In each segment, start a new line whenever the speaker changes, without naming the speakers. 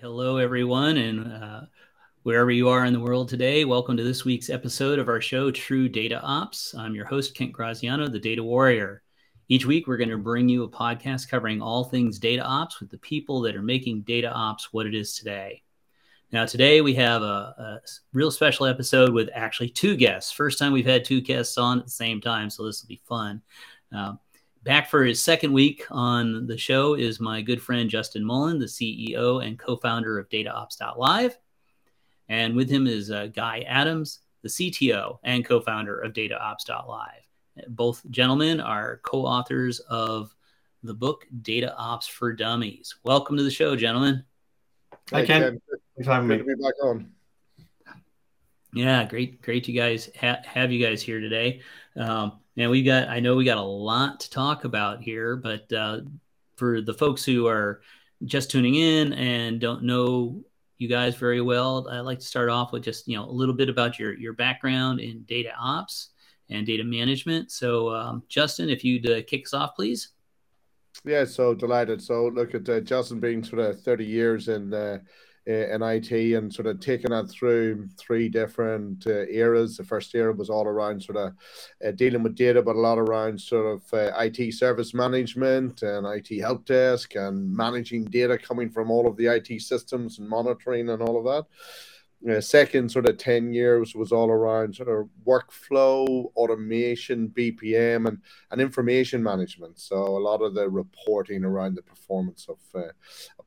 Hello, everyone, and uh, wherever you are in the world today, welcome to this week's episode of our show, True Data Ops. I'm your host, Kent Graziano, the Data Warrior. Each week, we're going to bring you a podcast covering all things data ops with the people that are making data ops what it is today. Now, today we have a, a real special episode with actually two guests. First time we've had two guests on at the same time, so this will be fun. Uh, Back for his second week on the show is my good friend Justin Mullen, the CEO and co founder of DataOps.live. And with him is uh, Guy Adams, the CTO and co founder of DataOps.live. Both gentlemen are co authors of the book Data Ops for Dummies. Welcome to the show, gentlemen.
Hi, Ken. Thanks for having me. be back on.
Yeah, great, great you guys ha- have you guys here today. Um, now we got, I know we got a lot to talk about here, but uh, for the folks who are just tuning in and don't know you guys very well, I'd like to start off with just you know a little bit about your your background in data ops and data management. So, um, Justin, if you'd uh, kick us off, please.
Yeah, so delighted. So, look at uh, Justin being sort of 30 years in uh, in IT and sort of taking that through three different uh, eras. The first era was all around sort of uh, dealing with data, but a lot around sort of uh, IT service management and IT help desk and managing data coming from all of the IT systems and monitoring and all of that uh, second sort of 10 years was all around sort of workflow automation bpm and, and information management. So a lot of the reporting around the performance of, uh,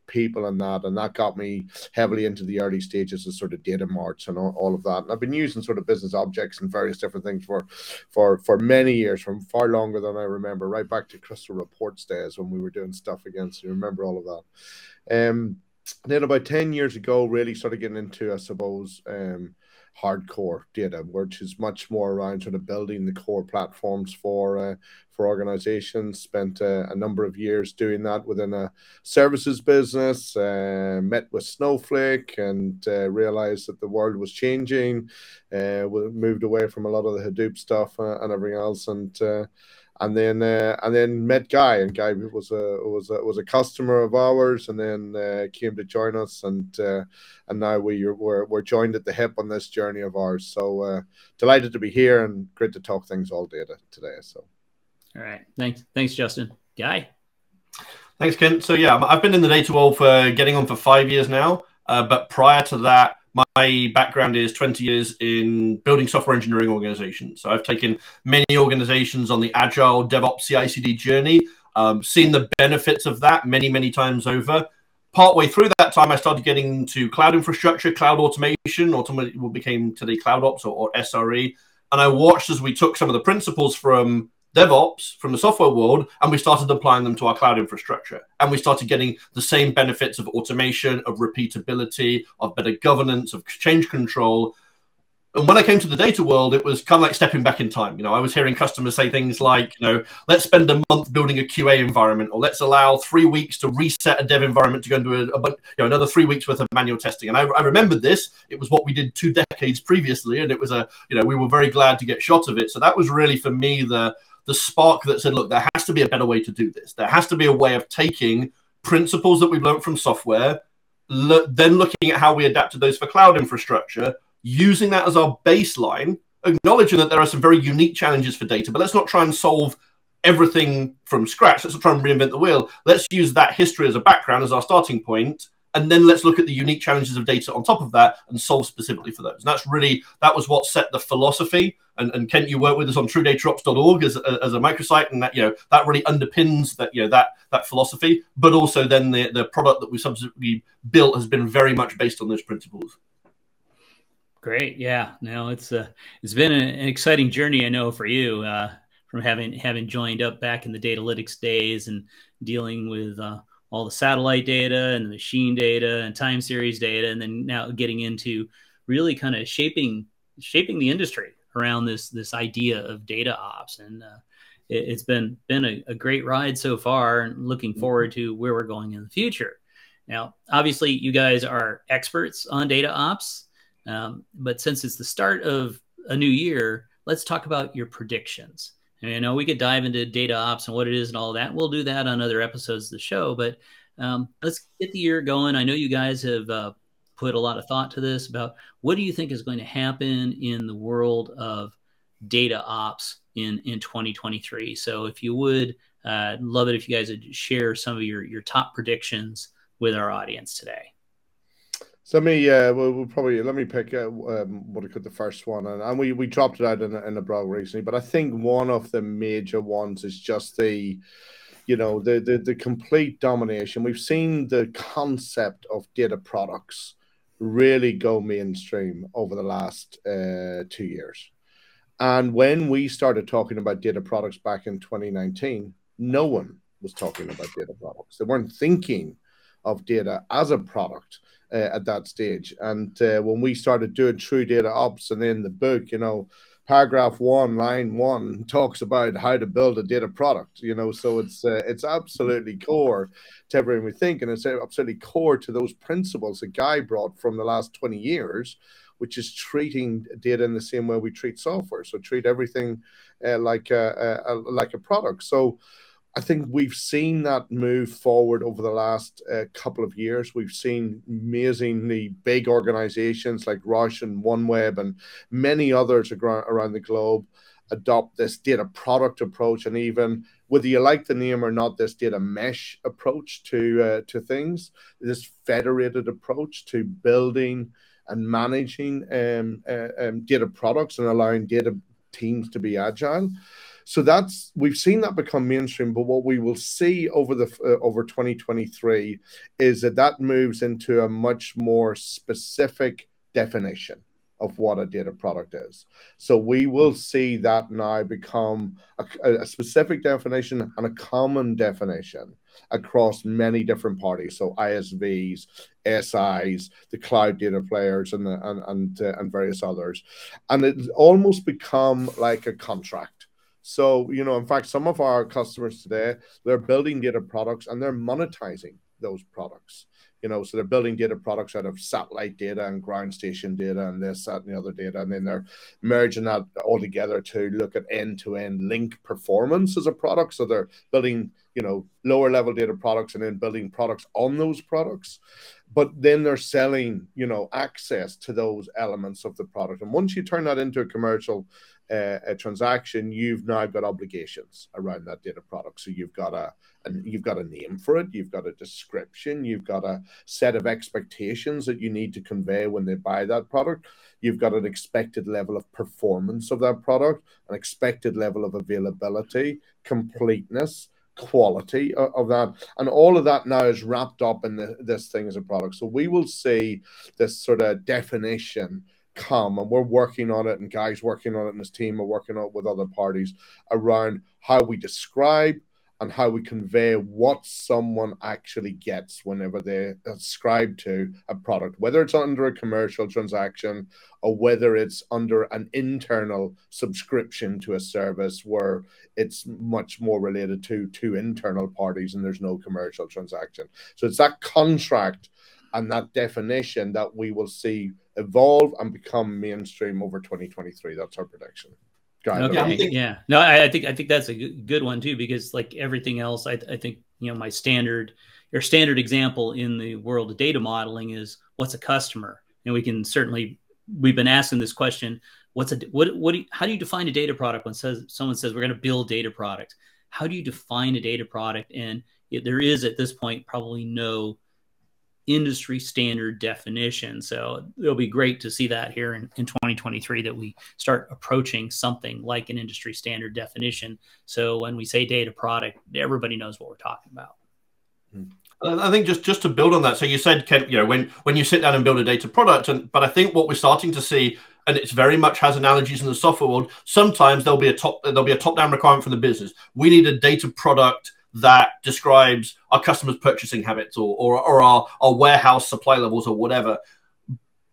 people and that and that got me heavily into the early stages of sort of data marts and all, all, of that. And i've been using sort of business objects and various different things for for for many years from far longer than i remember right back to crystal reports days when we were doing stuff against you remember all of that. Um then about 10 years ago really started getting into i suppose um, hardcore data which is much more around sort of building the core platforms for uh, for organizations spent uh, a number of years doing that within a services business uh, met with snowflake and uh, realized that the world was changing. Uh, moved away from a lot of the hadoop stuff uh, and everything else. And and then uh, and then met Guy, and Guy was a was a was a customer of ours, and then uh, came to join us, and uh, and now we are, we're we're joined at the hip on this journey of ours. So uh, delighted to be here, and great to talk things all data today. So,
all right, thanks, thanks, Justin. Guy,
thanks, Kent. So yeah, I've been in the data world for getting on for five years now, uh, but prior to that. My background is 20 years in building software engineering organizations. So I've taken many organizations on the agile DevOps CI/CD journey, um, seen the benefits of that many, many times over. Partway through that time, I started getting into cloud infrastructure, cloud automation, ultimately what became today Cloud Ops or, or SRE. And I watched as we took some of the principles from DevOps from the software world, and we started applying them to our cloud infrastructure. And we started getting the same benefits of automation, of repeatability, of better governance, of change control. And when I came to the data world, it was kind of like stepping back in time. You know, I was hearing customers say things like, you know, let's spend a month building a QA environment, or let's allow three weeks to reset a dev environment to go into a, a you know, another three weeks worth of manual testing. And I, I remembered this. It was what we did two decades previously, and it was a, you know, we were very glad to get shot of it. So that was really for me the the spark that said, look, there has to be a better way to do this. There has to be a way of taking principles that we've learned from software, lo- then looking at how we adapted those for cloud infrastructure, using that as our baseline, acknowledging that there are some very unique challenges for data, but let's not try and solve everything from scratch. Let's not try and reinvent the wheel. Let's use that history as a background, as our starting point, and then let's look at the unique challenges of data on top of that and solve specifically for those. And that's really that was what set the philosophy. And, and Kent, you work with us on TrueDataOps.org as, as a microsite, and that you know that really underpins that you know that that philosophy. But also then the the product that we subsequently built has been very much based on those principles.
Great, yeah. No, it's uh, it's been an exciting journey. I know for you uh, from having having joined up back in the data Datalytyx days and dealing with uh, all the satellite data and the machine data and time series data, and then now getting into really kind of shaping shaping the industry around this this idea of data ops. And uh, it, has been been a, a, great ride so far, and looking mm-hmm. forward to where we're going in the future. Now, obviously, you guys are experts on data ops, um, but since it's the start of a new year, let's talk about your predictions. I know we could dive into data ops and what it is and all that. We'll do that on other episodes of the show. But Um, let's get the year going. I know you guys have uh, put a lot of thought to this about what do you think is going to happen in the world of data ops in in 2023. So if you would, uh, love it if you guys would share some of your your top predictions with our audience today.
So let me, uh, we'll, we'll probably let me pick uh, um, what I could the first one, and, and we we dropped it out in in a blog recently. But I think one of the major ones is just the, you know, the the the complete domination. We've seen the concept of data products really go mainstream over the last uh, two years. And when we started talking about data products back in 2019, no one was talking about data products. They weren't thinking of data as a product uh, at that stage. And uh, when we started doing true data ops and then the book, you know, paragraph one, line one talks about how to build a data product. You know, so it's uh, it's absolutely core to everything we think, and it's absolutely core to those principles that Guy brought from the last twenty years which is treating data in the same way we treat software. So treat everything uh, like a, a, like a product. So I think we've seen that move forward over the last uh, couple of years. We've seen amazingly big organizations like Roche and OneWeb and many others around the globe adopt this data product approach and even whether you like the name or not this data mesh approach to uh, to things this federated approach to building and managing um, uh, um, data products and allowing data teams to be agile. So that's we've seen that become mainstream. But what we will see over the uh, over 2023 is that that moves into a much more specific definition of what a data product is. So we will see that now become a, a, specific definition and a common definition across many different parties. So ISVs, SIs, the cloud data players, and and and, uh, and various others, and it's almost become like a contract. So you know, in fact, some of our customers today they're building data products and they're monetizing those products you know, so they're building data products out of satellite data and ground station data and this, that, and the other data. And then they're merging that all together to look at end to end link performance as a product. So they're building, you know, lower level data products and then building products on those products. But then they're selling, you know, access to those elements of the product. And once you turn that into a commercial uh, a transaction, you've now got obligations around that data product. So you've got a and you've got a name for it, you've got a description, you've got a set of expectations that you need to convey when they buy that product. You've got an expected level of performance of that product, an expected level of availability, completeness, quality of, of that, and all of that now is wrapped up in the, this thing as a product. So we will see this sort of definition come and we're working on it and guys working on it and his team are working on it with other parties around how we describe and how we convey what someone actually gets whenever they subscribe to a product, whether it's under a commercial transaction or whether it's under an internal subscription to a service where it's much more related to two internal parties and there's no commercial transaction. So it's that contract and that definition that we will see evolve and become mainstream over 2023. That's our prediction.
Okay. Think- yeah. No, I, I, think I think that's a good one too because like everything else, I, I think you know my standard your standard example in the world of data modeling is what's a customer, and we can certainly we've been asking this question: what's a what what do you, how do you define a data product when says someone says we're going to build data product? How do you define a data product? And it, there is at this point probably no industry standard definition. So it'll be great to see that here in, in 2023 that we start approaching something like an industry standard definition. So when we say data product, everybody knows what we're talking about.
Hmm. I think just just to build on that. So you said, Ken, you know, when when you sit down and build a data product, and but I think what we're starting to see, and it's very much has analogies in the software world. Sometimes there'll be a top there'll be a top down requirement from the business. We need a data product that describes our customers' purchasing habits or, or, or our, our warehouse supply levels or whatever.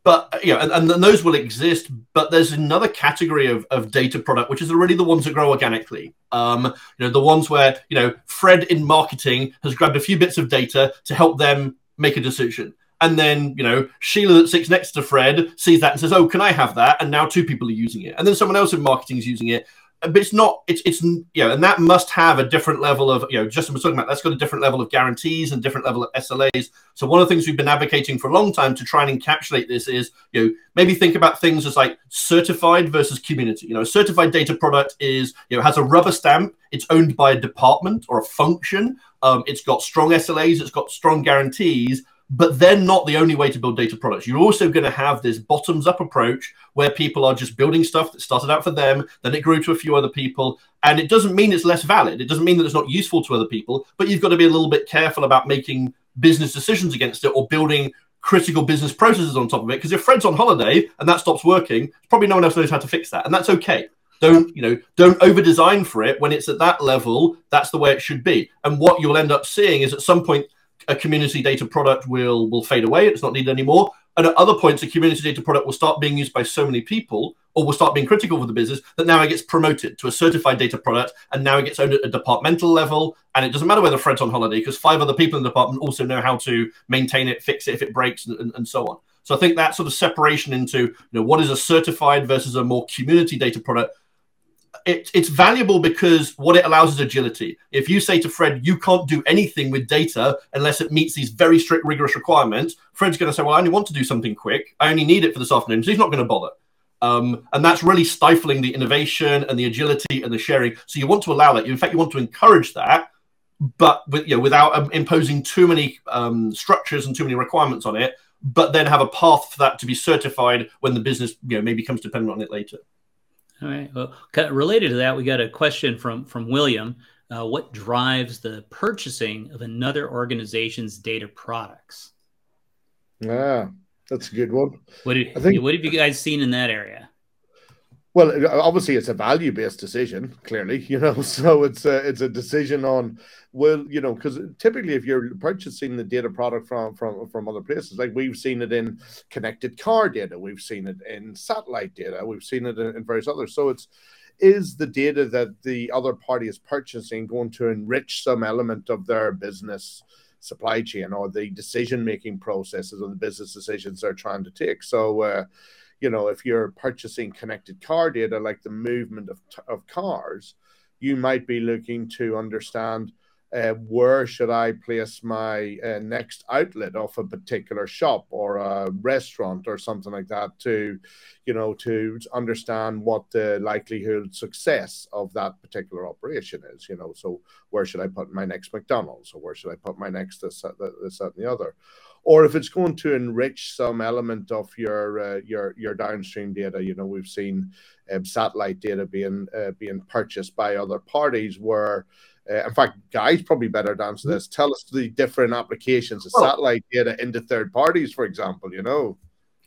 But you know, and, and those will exist. But there's another category of, of data product, which is really the ones that grow organically. Um, you know, the ones where you know Fred in marketing has grabbed a few bits of data to help them make a decision. And then, you know, Sheila that sits next to Fred sees that and says, Oh, can I have that? And now two people are using it. And then someone else in marketing is using it but it's not it's it's you know and that must have a different level of you know justin was talking about that's got a different level of guarantees and different level of slas so one of the things we've been advocating for a long time to try and encapsulate this is you know maybe think about things as like certified versus community. You know a certified data product is you know has a rubber stamp it's owned by a department or a function um, it's got strong slas it's got strong guarantees but they're not the only way to build data products. You're also going to have this bottoms up approach where people are just building stuff that started out for them, then it grew to a few other people. And it doesn't mean it's less valid. It doesn't mean that it's not useful to other people, but you've got to be a little bit careful about making business decisions against it or building critical business processes on top of it. Because if Fred's on holiday and that stops working, probably no one else knows how to fix that. And that's okay. Don't, you know, don't over design for it when it's at that level. That's the way it should be. And what you'll end up seeing is at some point, a community data product will will fade away. It's not needed anymore. And at other points, a community data product will start being used by so many people or will start being critical for the business that now it gets promoted to a certified data product and now it gets owned at a departmental level. And it doesn't matter whether Fred's on holiday because five other people in the department also know how to maintain it, fix it if it breaks, and, and, and so on. So I think that sort of separation into you know what is a certified versus a more community data product it, it's valuable because what it allows is agility. If you say to Fred, you can't do anything with data unless it meets these very strict, rigorous requirements, Fred's going to say, well, I only want to do something quick. I only need it for this afternoon. So he's not going to bother. Um, and that's really stifling the innovation and the agility and the sharing. So you want to allow that. In fact, you want to encourage that, but with, you know, without um, imposing too many um, structures and too many requirements on it, but then have a path for that to be certified when the business you know, maybe becomes dependent on it later.
All right. Well, related to that, we got a question from from William. Uh, what drives the purchasing of another organization's data products?
Yeah, that's a good one.
What, do, I think, what have you guys seen in that area?
Well, obviously, it's a value-based decision. Clearly, you know, so it's a it's a decision on well, you know, because typically, if you're purchasing the data product from from from other places, like we've seen it in connected car data, we've seen it in satellite data, we've seen it in, in various others. So it's is the data that the other party is purchasing going to enrich some element of their business supply chain or the decision making processes or the business decisions they're trying to take? So. Uh, you know, if you're purchasing connected car data like the movement of, of cars, you might be looking to understand uh, where should I place my uh, next outlet of a particular shop or a restaurant or something like that to, you know, to understand what the likelihood success of that particular operation is, you know. So where should I put my next McDonald's or where should I put my next this, this, that, and the other? Or if it's going to enrich some element of your uh, your your downstream data. You know, we've seen um, satellite data being uh, being purchased by other parties where. Uh, in fact, guys probably better to answer this. Tell us the different applications of satellite data into third parties, for example. You know.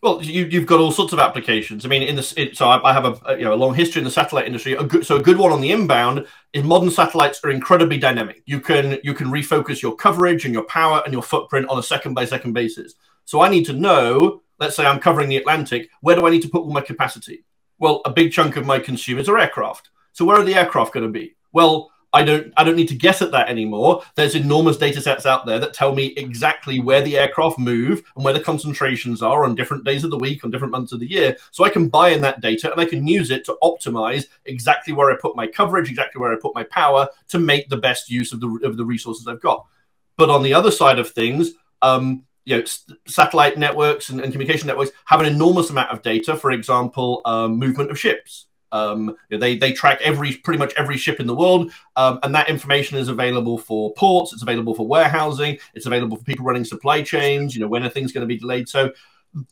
Well, you, have got all sorts of applications. I mean, in the it, so I, I have a, a, you know a long history in the satellite industry. A good, so a good one on the inbound is modern satellites are incredibly dynamic. You can you can refocus your coverage and your power and your footprint on a second by second basis. So I need to know. Let's say I'm covering the Atlantic. Where do I need to put all my capacity? Well, a big chunk of my consumers are aircraft. So where are the aircraft going to be? Well, I don't I don't need to guess at that anymore. There's enormous data sets out there that tell me exactly where the aircraft move and where the concentrations are on different days of the week, on different months of the year. So I can buy in that data and I can use it to optimize exactly where I put my coverage, exactly where I put my power to make the best use of the of the resources I've got. But on the other side of things, um, you know, satellite networks and, and, communication networks have an enormous amount of data. For example, um, movement of ships. Um, they they track every pretty much every ship in the world, um, and that information is available for ports. It's available for warehousing. It's available for people running supply chains. You know when are things going to be delayed? So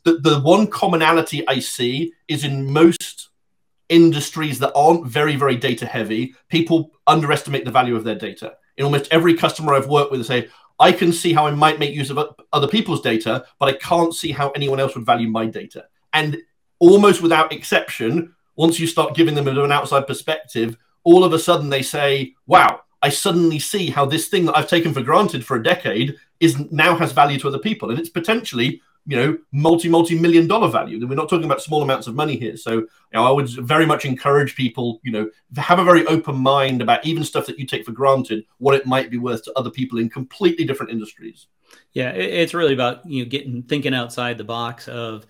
the the one commonality I see is in most industries that aren't very very data heavy, people underestimate the value of their data. In almost every customer I've worked with, they say. I can see how I might make use of other people's data, but I can't see how anyone else would value my data. And almost without exception, once you start giving them an outside perspective, all of a sudden they say, wow, I suddenly see how this thing that I've taken for granted for a decade is now has value to other people. And it's potentially, you know, multi, multi million dollar value. We're not talking about small amounts of money here. So you know, I would very much encourage people, you know, have a very open mind about even stuff that you take for granted, what it might be worth to other people in completely different industries.
Yeah, it's really about you know getting thinking outside the box of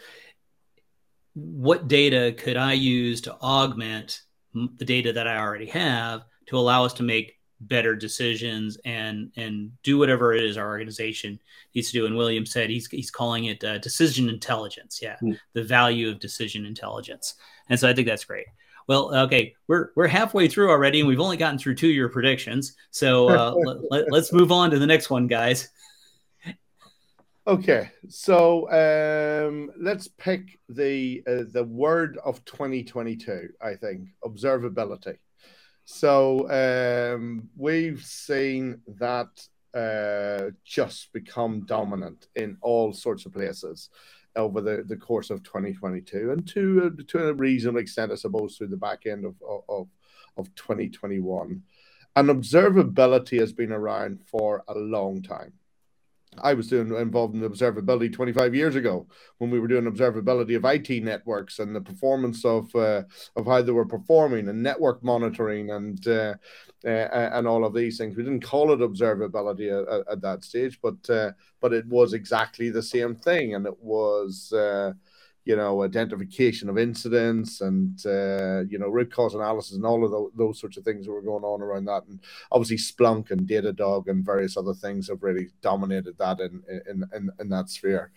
what data could I use to augment the data that I already have to allow us to make better decisions and and do whatever it is our organization needs to do. And William said he's he's calling it uh, decision intelligence. Yeah, mm. the value of decision intelligence. And so I think that's great. Well, okay, we're we're halfway through already, and we've only gotten through two of your predictions. So uh, let, us move on to the next one, guys.
Okay, so um, let's pick the uh, the word of 2022. I think observability. So um, we've seen that uh, just become dominant in all sorts of places over the, the course of 2022 and to, to a reasonable extent, I suppose, through the back end of, of, of 2021. And observability has been around for a long time. I was doing involved in observability 25 years ago when we were doing observability of IT networks and the performance of uh, of how they were performing and network monitoring and uh, uh, and all of these things. We didn't call it observability at, at that stage, but uh, but it was exactly the same thing, and it was uh, you know, identification of incidents and, uh, you know, root cause analysis and all of those, sorts of things that were going on around that. And obviously Splunk and Datadog and various other things have really dominated that in, in, in, in that sphere.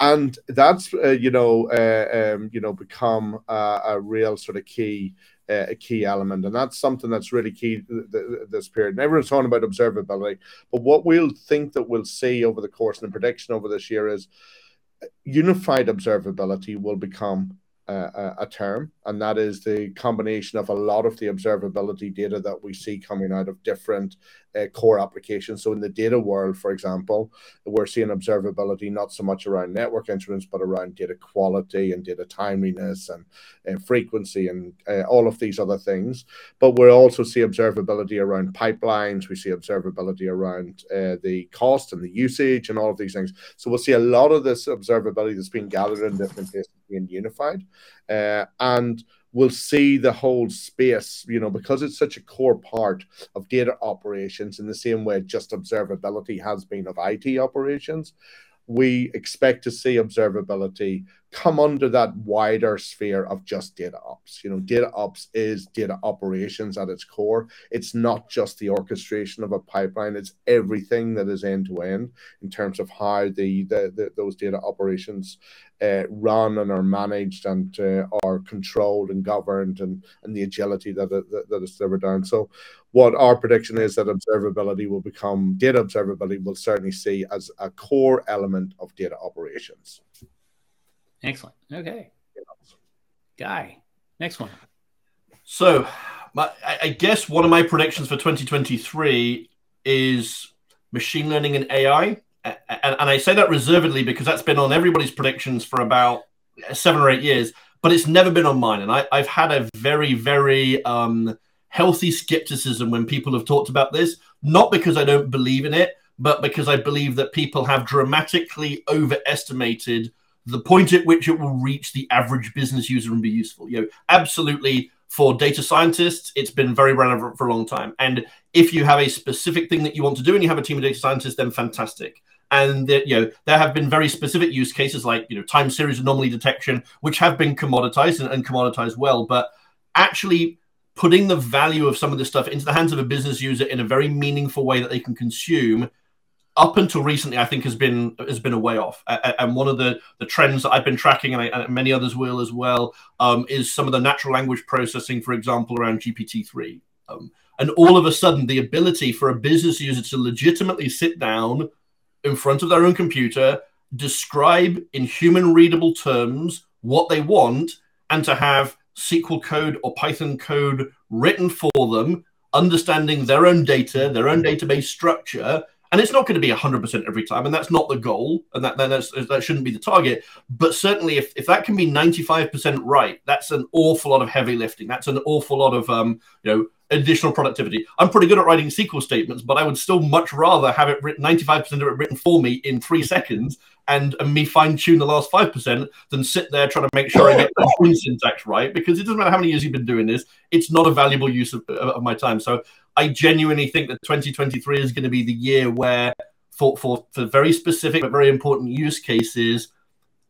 And that's, uh, you know, uh, um, you know, become a, a real sort of key uh, a key element, and that's something that's really key this period. And everyone's talking about observability, but what we'll think that we'll see over the course and the prediction over this year is unified observability will become a, a, term, and that is the combination of a lot of the observability data that we see coming out of different uh, core applications. So, in the data world, for example, we're seeing observability not so much around network instruments, but around data quality and data timeliness and uh, frequency and uh, all of these other things. But we also see observability around pipelines. We see observability around uh, the cost and the usage and all of these things. So, we'll see a lot of this observability that's being gathered in different places being unified. Uh, and we'll see the whole space, you know, because it's such a core part of data operations in the same way just observability has been of IT operations. We expect to see observability come under that wider sphere of just data ops. You know, data ops is data operations at its core. It's not just the orchestration of a pipeline, it's everything that is end to end in terms of how the, the, the those data operations uh, run and are managed and uh, are controlled and governed and, and the agility that, that, that is delivered down. So what our prediction is that observability will become data observability will certainly see as a core element of data operations.
Excellent. Okay. Guy, next one.
So, my, I guess one of my predictions for 2023 is machine learning and AI. And, and I say that reservedly because that's been on everybody's predictions for about seven or eight years, but it's never been on mine. And I, have had a very, very um, healthy skepticism when people have talked about this, not because I don't believe in it, but because I believe that people have dramatically overestimated the point at which it will reach the average business user and be useful. You know, absolutely for data scientists, it's been very relevant for a long time. And if you have a specific thing that you want to do and you have a team of data scientists, then fantastic. And you know, there have been very specific use cases like you know time series anomaly detection, which have been commoditized and, and commoditized well. But actually putting the value of some of this stuff into the hands of a business user in a very meaningful way that they can consume up until recently, I think has been has been a way off. And one of the the trends that I've been tracking, and, I, and many others will as well, um, is some of the natural language processing, for example, around GPT three. Um, and all of a sudden, the ability for a business user to legitimately sit down in front of their own computer, describe in human readable terms what they want, and to have SQL code or Python code written for them, understanding their own data, their own database structure, and it's not going to be 100% every time and that's not the goal and that that shouldn't be the target. But certainly if, if that can be 95% right that's an awful lot of heavy lifting. That's an awful lot of um, you know additional productivity. I'm pretty good at writing sql statements but i would still much rather have it written 95% of it written for me in three seconds and, and me fine tune the last 5% than sit there trying to make sure I get the syntax right because it doesn't matter how many years you've been doing this, it's not a valuable use of, of my time. So I genuinely think that 2023 is going to be the year where, for, for, for very specific but very important use cases,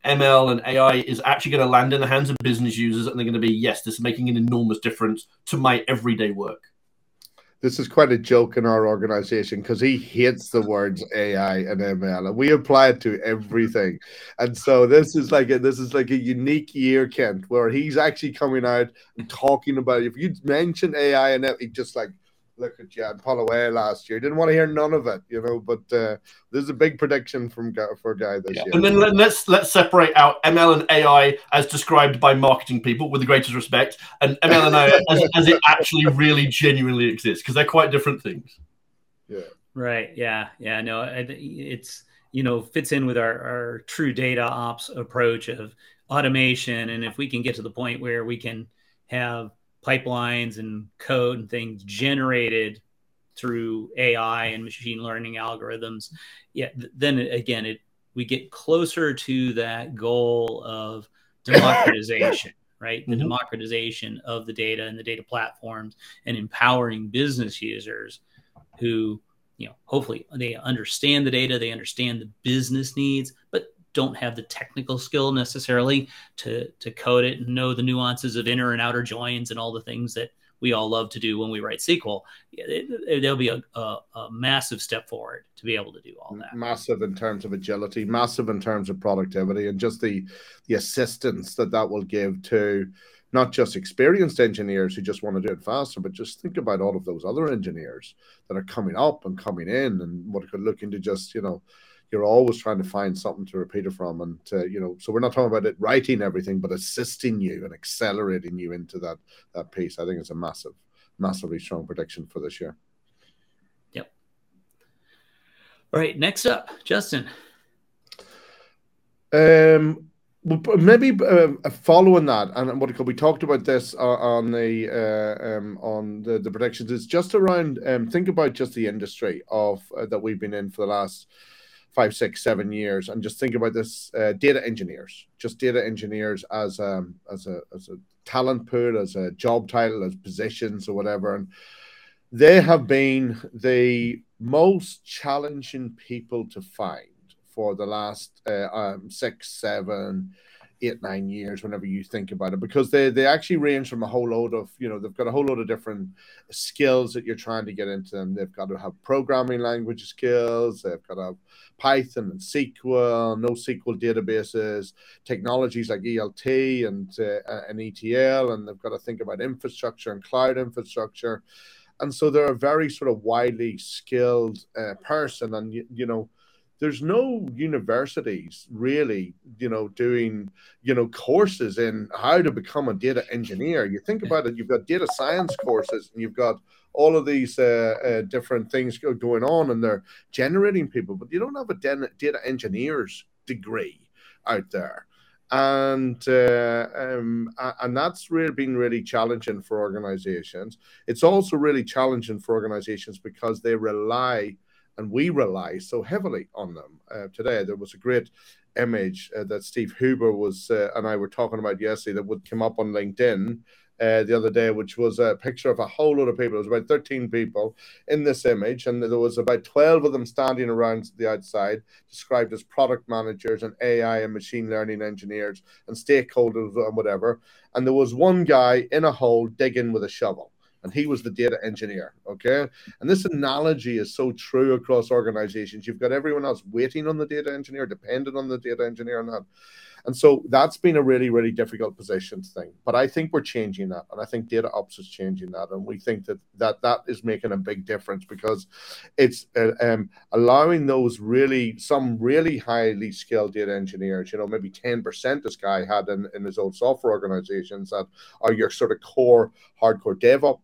ML and AI is actually going to land in the hands of business users and they're going to be, yes, this is making an enormous difference to my everyday work.
This is quite a joke in our organization because he hates the words AI and ML, and we apply it to everything. And so this is like a, this is like a unique year, Kent, where he's actually coming out and talking about. It. If you mention AI and he just like look at Jan Holloway last year. Didn't want to hear none of it, you know. But uh, there's a big prediction from for Guy this yeah. year.
And then let, us let's separate out ML and AI as described by marketing people with the greatest respect, and ML and AI as, as it actually really genuinely exists because they're quite different things.
Yeah.
Right. Yeah. Yeah. No, it's you know fits in with our our true data ops approach of automation, and if we can get to the point where we can have pipelines and code and things generated through AI and machine learning algorithms, yeah, then again, it we get closer to that goal of democratization, right? The mm-hmm. democratization of the data and the data platforms and empowering business users who, you know, hopefully they understand the data, they understand the business needs, but don't have the technical skill necessarily to to code it and know the nuances of inner and outer joins and all the things that we all love to do when we write SQL. It, it, there'll be a, a, a, massive step forward to be able to do all that.
Massive in terms of agility, massive in terms of productivity, and just the the assistance that that will give to not just experienced engineers who just want to do it faster, but just think about all of those other engineers that are coming up and coming in and what could look into just you know you're always trying to find something to repeat it from and uh, you know so we're not talking about it writing everything but assisting you and accelerating you into that that piece. I think it's a massive massively strong prediction for this year.
Yep. All right next up justin.
Um maybe uh, following that and what we talked about this uh, on the uh, um, on the, the predictions is just around um, think about just the industry of uh, that we've been in for the last five, six, seven years, and just think about this: uh, data engineers, just data engineers as um as a as a talent pool, as a job title, as positions or whatever, and they have been the most challenging people to find for the last uh, um, six, seven, eight nine years whenever you think about it because they they actually range from a whole load of you know they've got a whole load of different skills that you're trying to get into them. They've got to have programming language skills they've got to have python and sql NoSQL databases technologies like elt and uh, and etl and they've got to think about infrastructure and cloud infrastructure. And so they're a very sort of widely skilled uh, person and you, you know there's no universities really, you know, doing, you know, courses in how to become a data engineer. You think about it, you've got data science courses and you've got all of these uh, uh, different things going on and they're generating people, but you don't have a data engineer's degree out there. And uh, um, and that's really been really challenging for organizations. It's also really challenging for organizations because they rely and we rely so heavily on them. Uh, today, there was a great image uh, that Steve Huber was uh, and I were talking about yesterday that would come up on LinkedIn uh, the other day, which was a picture of a whole lot of people. It was about 13 people in this image, and there was about 12 of them standing around the outside, described as product managers and AI and machine learning engineers and stakeholders and whatever. And there was one guy in a hole digging with a shovel and he was the data engineer. Okay. And this analogy is so true across organizations. You've got everyone else waiting on the data engineer, dependent on the data engineer, and that. And so that's been a really, really difficult position thing. But I think we're changing that. And I think data ops is changing that. And we think that that, that is making a big difference because it's uh, um, allowing those really, some really highly skilled data engineers, you know, maybe 10% this guy had in, in his old software organizations that are your sort of core hardcore DevOps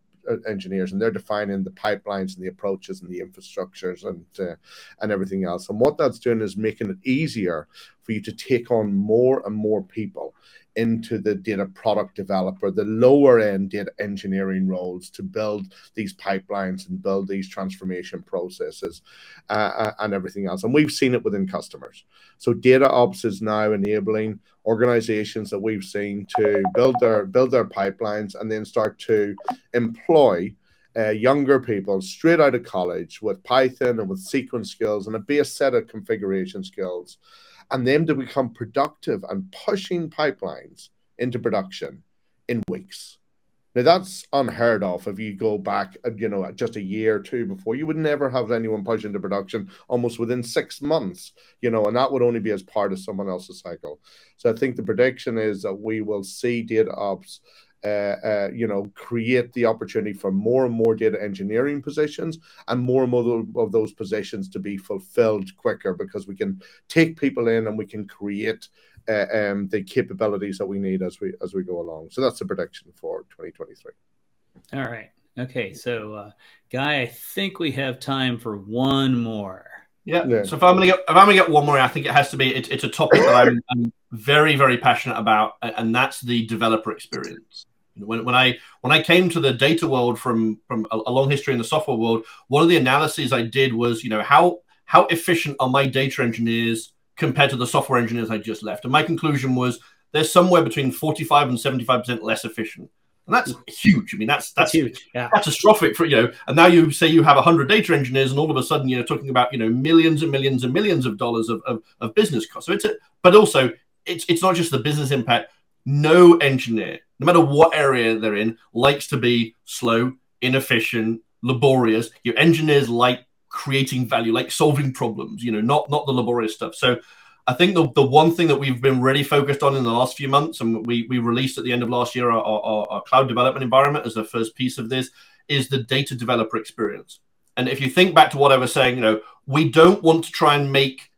engineers, and they're defining the pipelines and the approaches and the infrastructures and uh, and everything else. And what that's doing is making it easier for you to take on more and more people into the data product developer, the lower end data engineering roles to build these pipelines and build these transformation processes uh, uh and everything else. And we've seen it within customers. So data ops is now enabling organizations that we've seen to build their build their pipelines and then start to employ uh, younger people straight out of college with Python and with SQL skills and a base set of configuration skills, and them to become productive and pushing pipelines into production in weeks. Now that's unheard of. If you go back, uh, you know, just a year or two before, you would never have anyone push into production almost within six months, you know, and that would only be as part of someone else's cycle. So I think the prediction is that we will see data ops uh, uh, you know, create the opportunity for more and more data engineering positions and more and more of those positions to be fulfilled quicker because we can take people in and we can create uh, um, the capabilities that we need as we as we go along. So that's the prediction for 2023.
All right. Okay. So, uh, Guy, I think we have time for one more.
Yeah. yeah. So if I'm gonna get if I'm gonna get one more, I think it has to be it, it's a topic that I'm, I'm, very very passionate about, and that's the developer experience. When, when I when I came to the data world from from a, long history in the software world, one of the analyses I did was you know how how efficient are my data engineers compared to the software engineers I just left, and my conclusion was they're somewhere between 45 and 75 percent less efficient and that's huge. I mean, that's that's, that's huge, yeah. catastrophic for you know. And now you say you have hundred data engineers, and all of a sudden you're talking about you know millions and millions and millions of dollars of, of, of business costs. So it's a, but also it's it's not just the business impact. No engineer, no matter what area they're in, likes to be slow, inefficient, laborious. Your engineers like creating value, like solving problems. You know, not not the laborious stuff. So I think the, the one thing that we've been really focused on in the last few months, and we, we released at the end of last year our, our, our cloud development environment as the first piece of this, is the data developer experience. And if you think back to what I was saying, you know, we don't want to try and make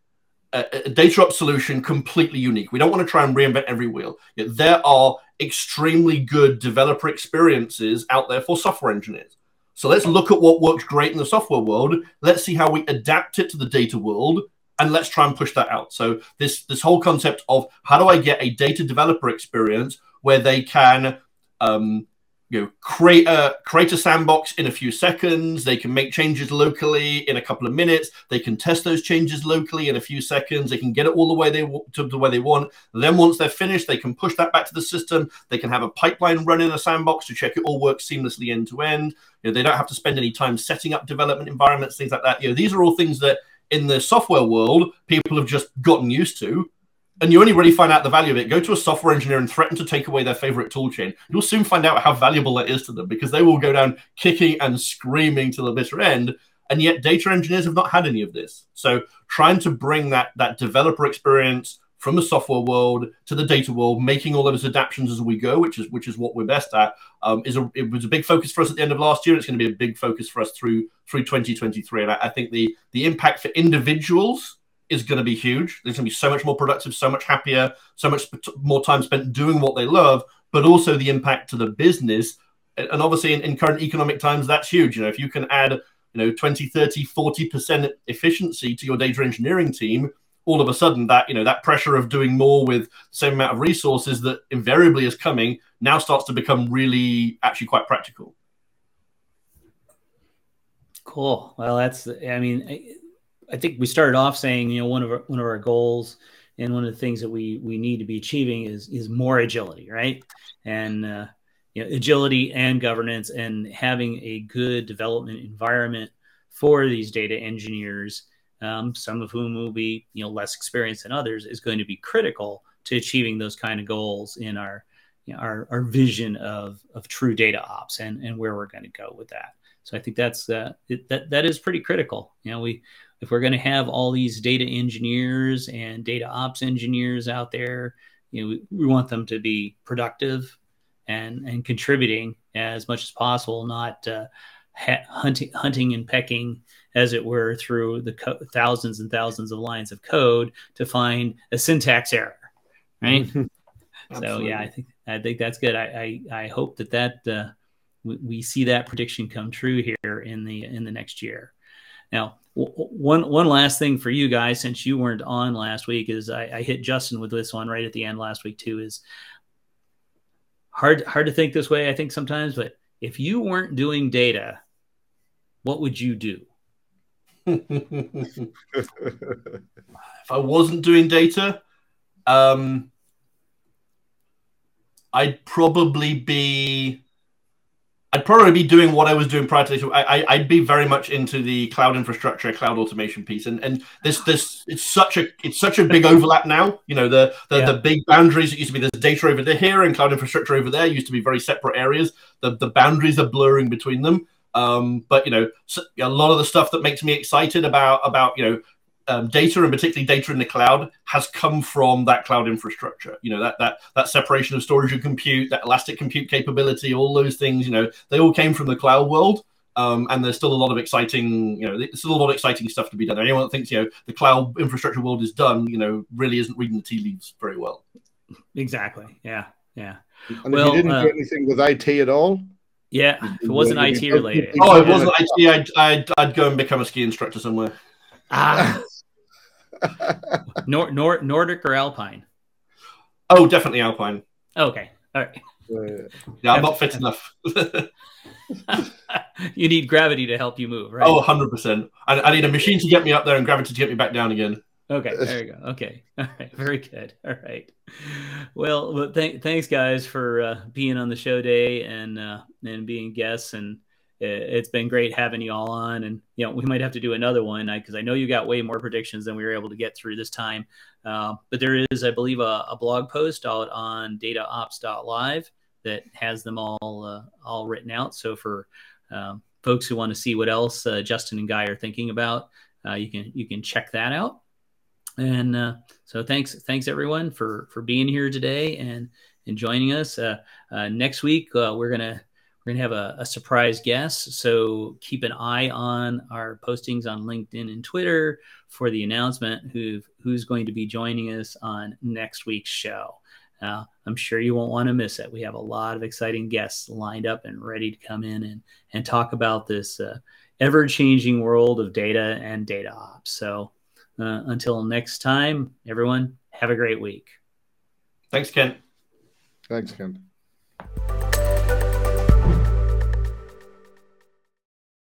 a, a data ops solution completely unique. We don't want to try and reinvent every wheel. There are extremely good developer experiences out there for software engineers. So let's look at what works great in the software world. Let's see how we adapt it to the data world and let's try and push that out. So this this whole concept of how do I get a data developer experience where they can um, you know create a create a sandbox in a few seconds. They can make changes locally in a couple of minutes. They can test those changes locally in a few seconds. They can get it all the way they to the way they want. Then once they're finished they can push that back to the system. They can have a pipeline run in a sandbox to check it all works seamlessly end to end. You know, they don't have to spend any time setting up development environments things like that. You know these are all things that in the software world, people have just gotten used to. And you only really find out the value of it. Go to a software engineer and threaten to take away their favorite toolchain. You'll soon find out how valuable that is to them because they will go down kicking and screaming to the bitter end. And yet, data engineers have not had any of this. So, trying to bring that that developer experience from the software world to the data world, making all those adaptations as we go, which is which is what we're best at, um, is a it was a big focus for us at the end of last year. It's going to be a big focus for us through through 2023, and I, I think the the impact for individuals is going to be huge. They're going to be so much more productive, so much happier, so much more time spent doing what they love, but also the impact to the business. And obviously, in, in current economic times, that's huge. You know, if you can add, you know, 20, 30, 40% efficiency to your data engineering team, all of a sudden that you know that pressure of doing more with the same amount of resources that invariably is coming now starts to become really actually quite practical.
Cool. Well that's i mean I, I think we started off saying you know one of our, one of our goals and one of the things that we we need to be achieving is is more agility right? And uh, you know agility and governance and having a good development environment for these data engineers um, some of whom will be you know less experienced than others, is going to be critical to achieving those kind of goals in our you know, our, our vision of of true data ops and and where we're going to go with that. So I think that's uh, it, that that is pretty critical. You know, we if we're going to have all these data engineers and data ops engineers out there, you know, we, we want them to be productive and and contributing as much as possible, not uh, hunting hunting and pecking as it were, through the co- thousands and thousands of lines of code to find a syntax error, right? so yeah, I think I think that's good. I I, I hope that that uh, we, we, see that prediction come true here in the in the next year. Now, w- one one last thing for you guys, since you weren't on last week, is I, I hit Justin with this one right at the end last week too. Is hard hard to think this way, I think sometimes, but if you weren't doing data, what would you do?
if I wasn't doing data, um, I'd probably be I'd probably be doing what I was doing prior to this. I, I, would be very much into the cloud infrastructure, cloud automation piece, and and this this it's such a it's such a big overlap now. You know the the, yeah. the big boundaries. that used to be there's data over there here and cloud infrastructure over there. Used to be very separate areas. The the boundaries are blurring between them. Um, but you know, a lot of the stuff that makes me excited about about you know um, data and particularly data in the cloud has come from that cloud infrastructure. You know that that that separation of storage and compute, that elastic compute capability, all those things. You know they all came from the cloud world. Um, and there's still a lot of exciting, you know, there's still a lot of exciting stuff to be done. Anyone that thinks, you know, the cloud infrastructure world is done, you know, really isn't reading the tea leaves very well.
Exactly. Yeah. Yeah.
And well, if you didn't uh, do anything with IT at all,
yeah, if it wasn't IT related.
Oh, it wasn't IT. I'd, I'd, I'd go and become a ski instructor somewhere.
Ah, Nor, Nor, Nordic or Alpine?
Oh, definitely Alpine.
Okay. All right.
Yeah, I'm not fit enough.
you need gravity to help you move, right?
Oh, 100%. I, I, need a machine to get me up there and gravity to get me back down again.
Okay, there you go. Okay. All right. Very good. All right. Well, well th- thanks, guys, for uh, being on the show day and uh, and being guests. And it's been great having you all on and you know we might have to do another one because I, I, know you got way more predictions than we were able to get through this time uh, but there is i believe a, a, blog post out on dataops.live that has them all uh, all written out so for um, folks who want to see what else uh, justin and guy are thinking about uh, you can you can check that out and uh, so thanks thanks everyone for for being here today and and joining us uh, next week we're gonna we're to have a, a, surprise guest. So keep an eye on our postings on LinkedIn and Twitter for the announcement who who's going to be joining us on next week's show. Uh, I'm sure you won't want to miss it. We have a lot of exciting guests lined up and ready to come in and, and talk about this uh, ever changing world of data and data ops. So uh, until next time, everyone, have a great week.
Thanks, Ken.
Thanks, Ken.